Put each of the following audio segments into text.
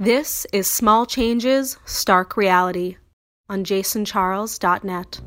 This is Small Changes, Stark Reality on jasoncharles.net.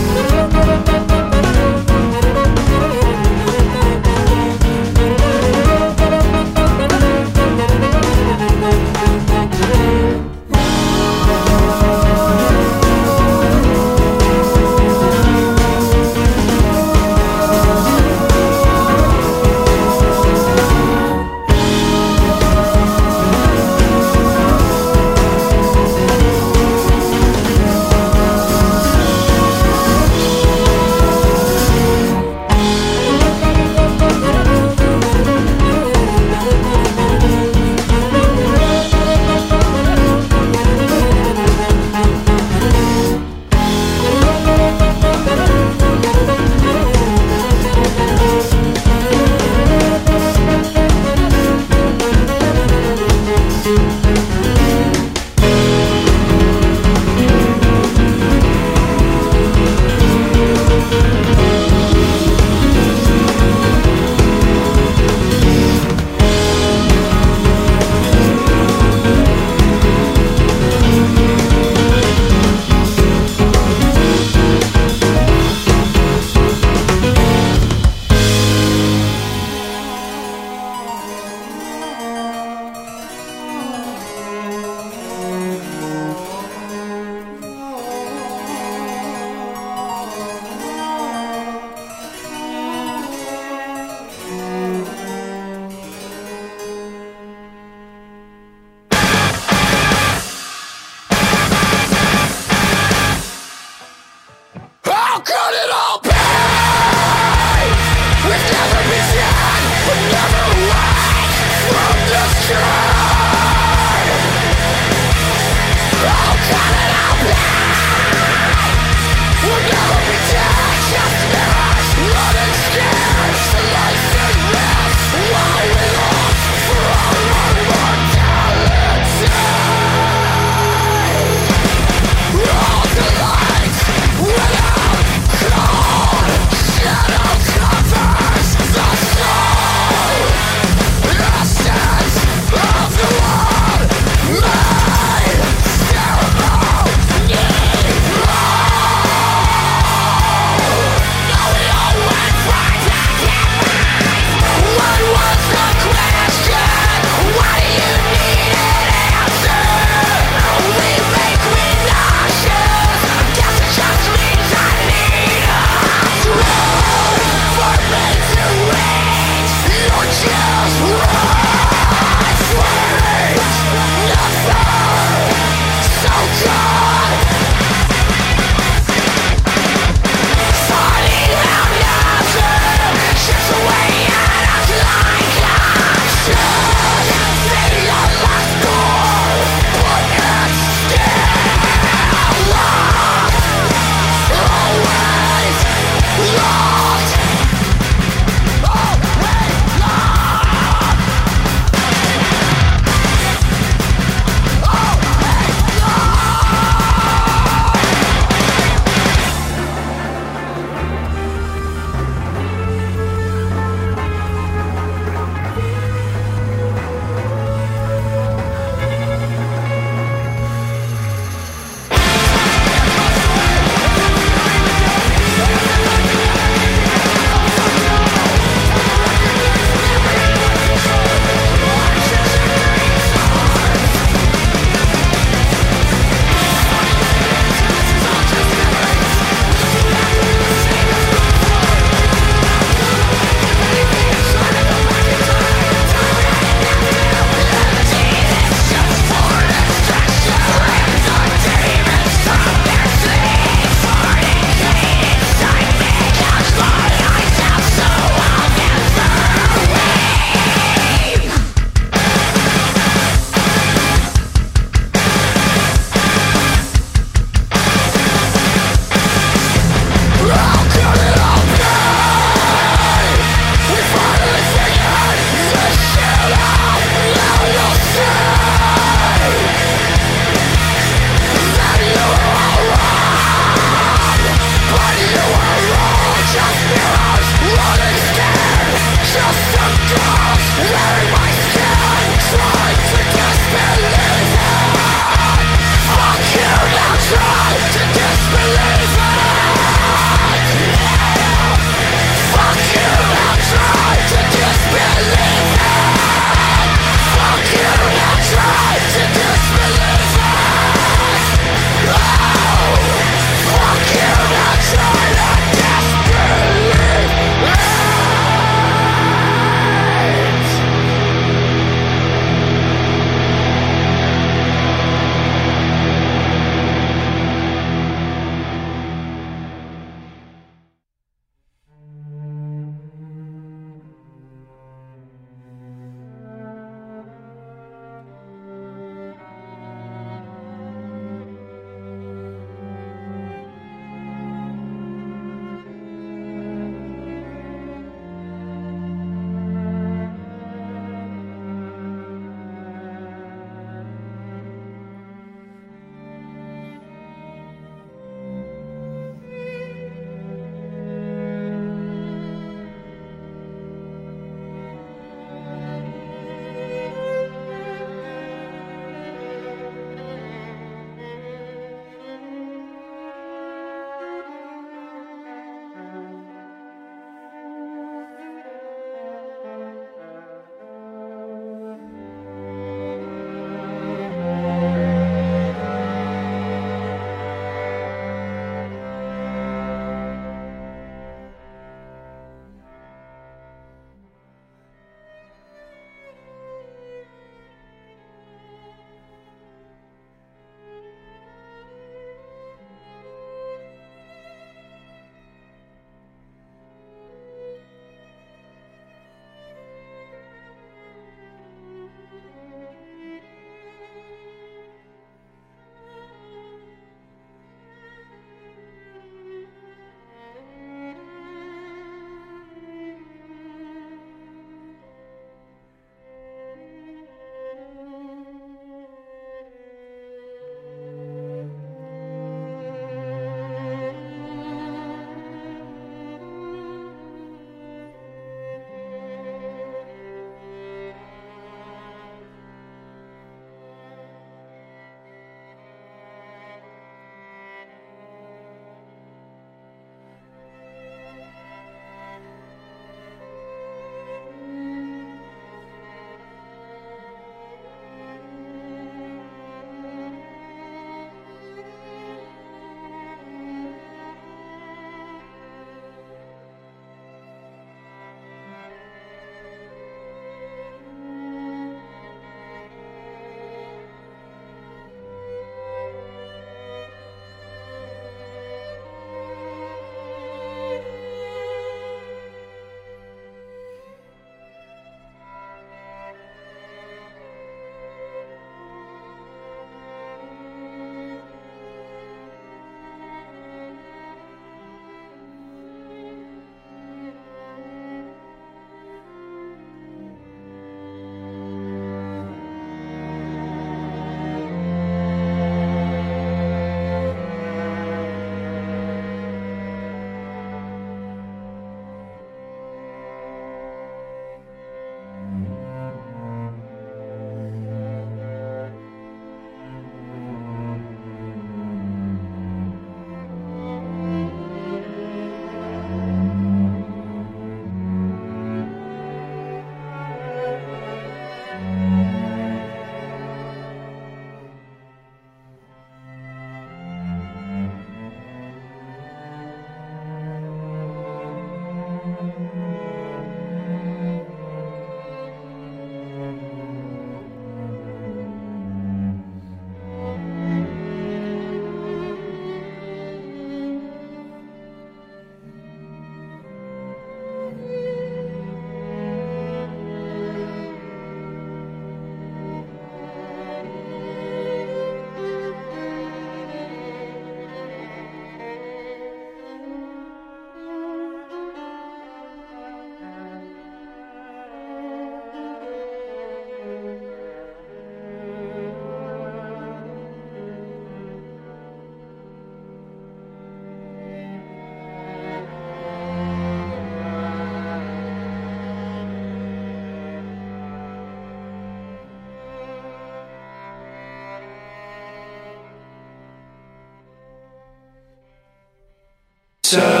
So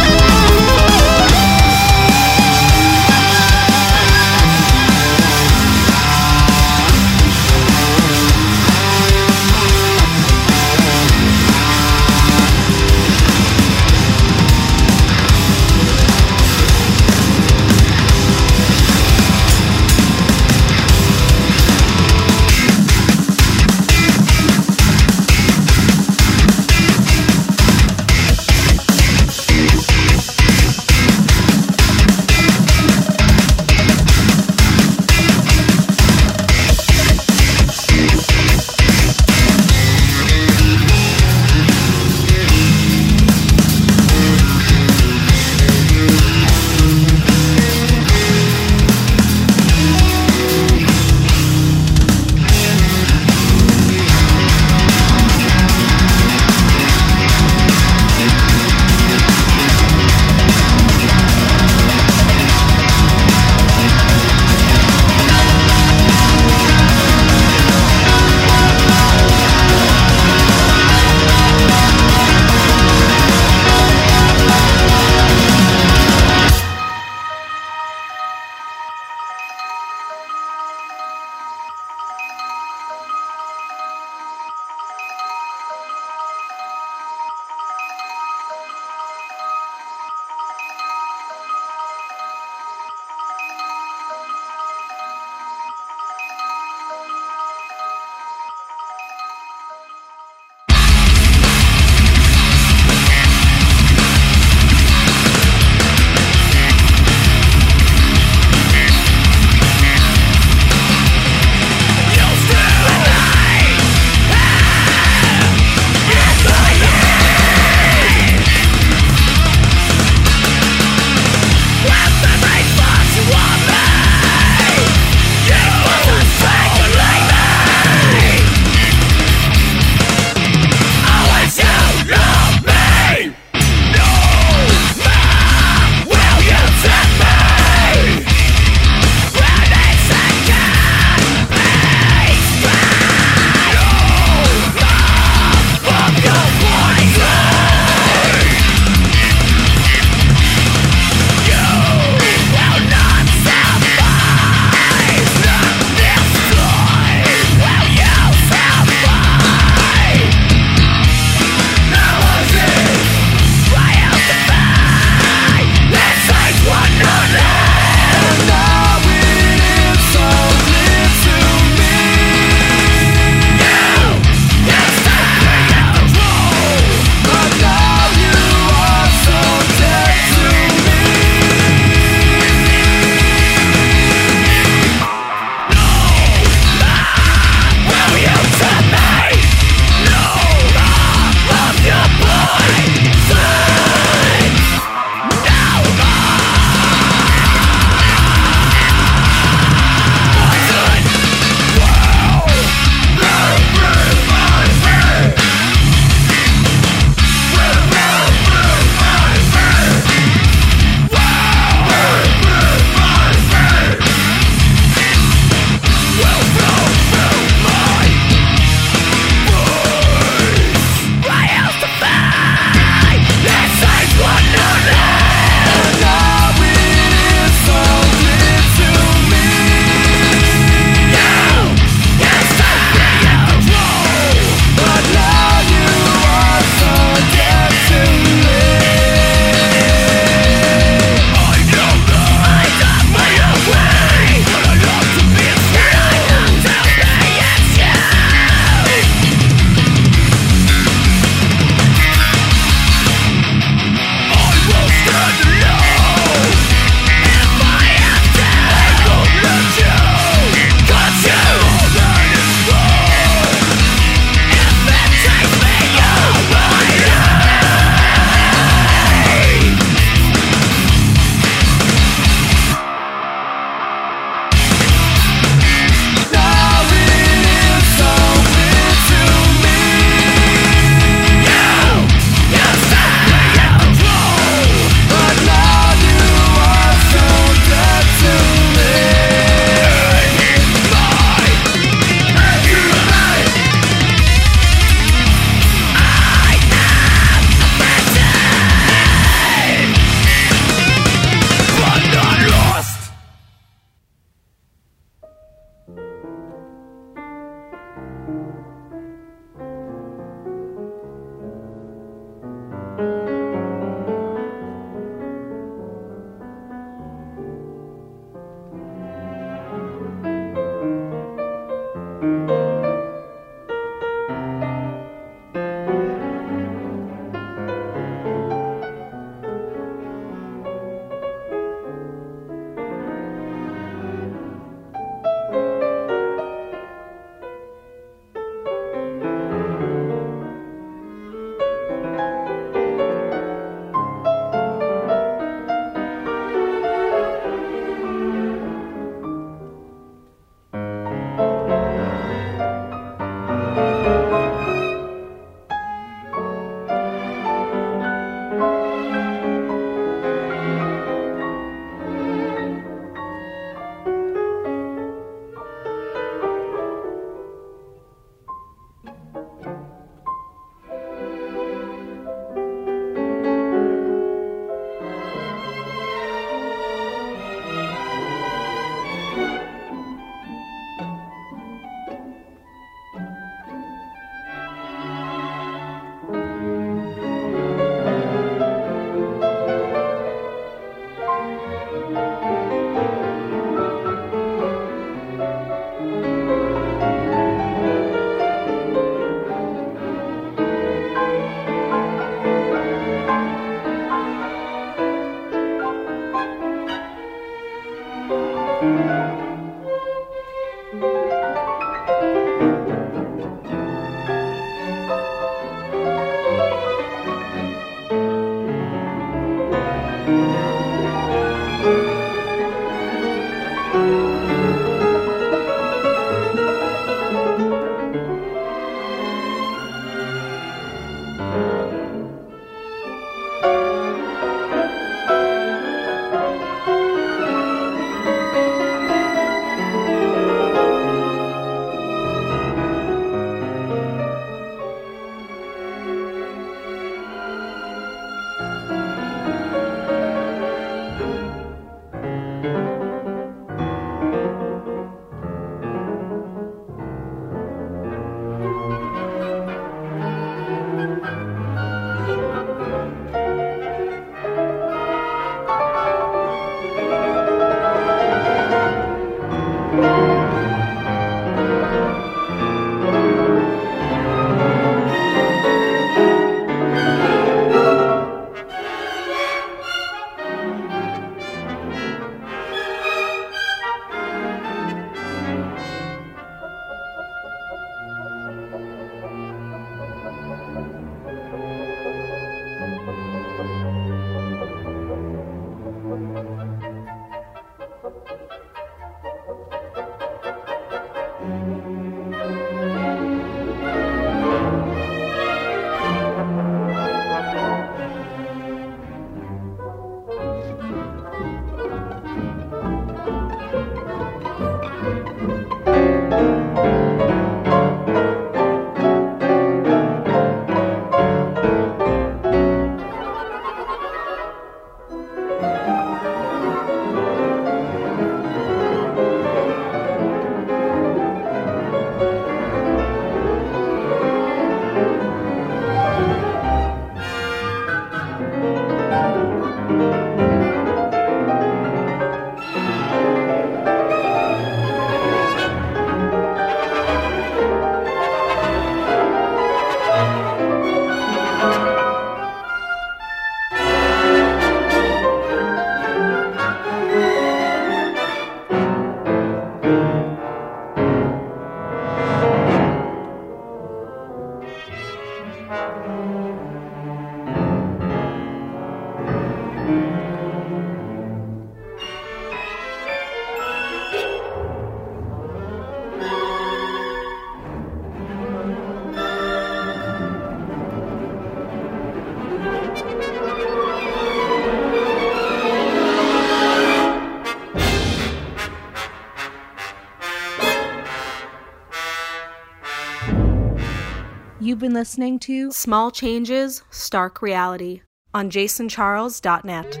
You've been listening to Small Changes, Stark Reality on jasoncharles.net.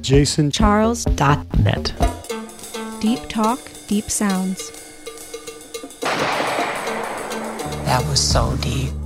jasoncharles.net. Deep Talk, Deep Sounds. That was so deep.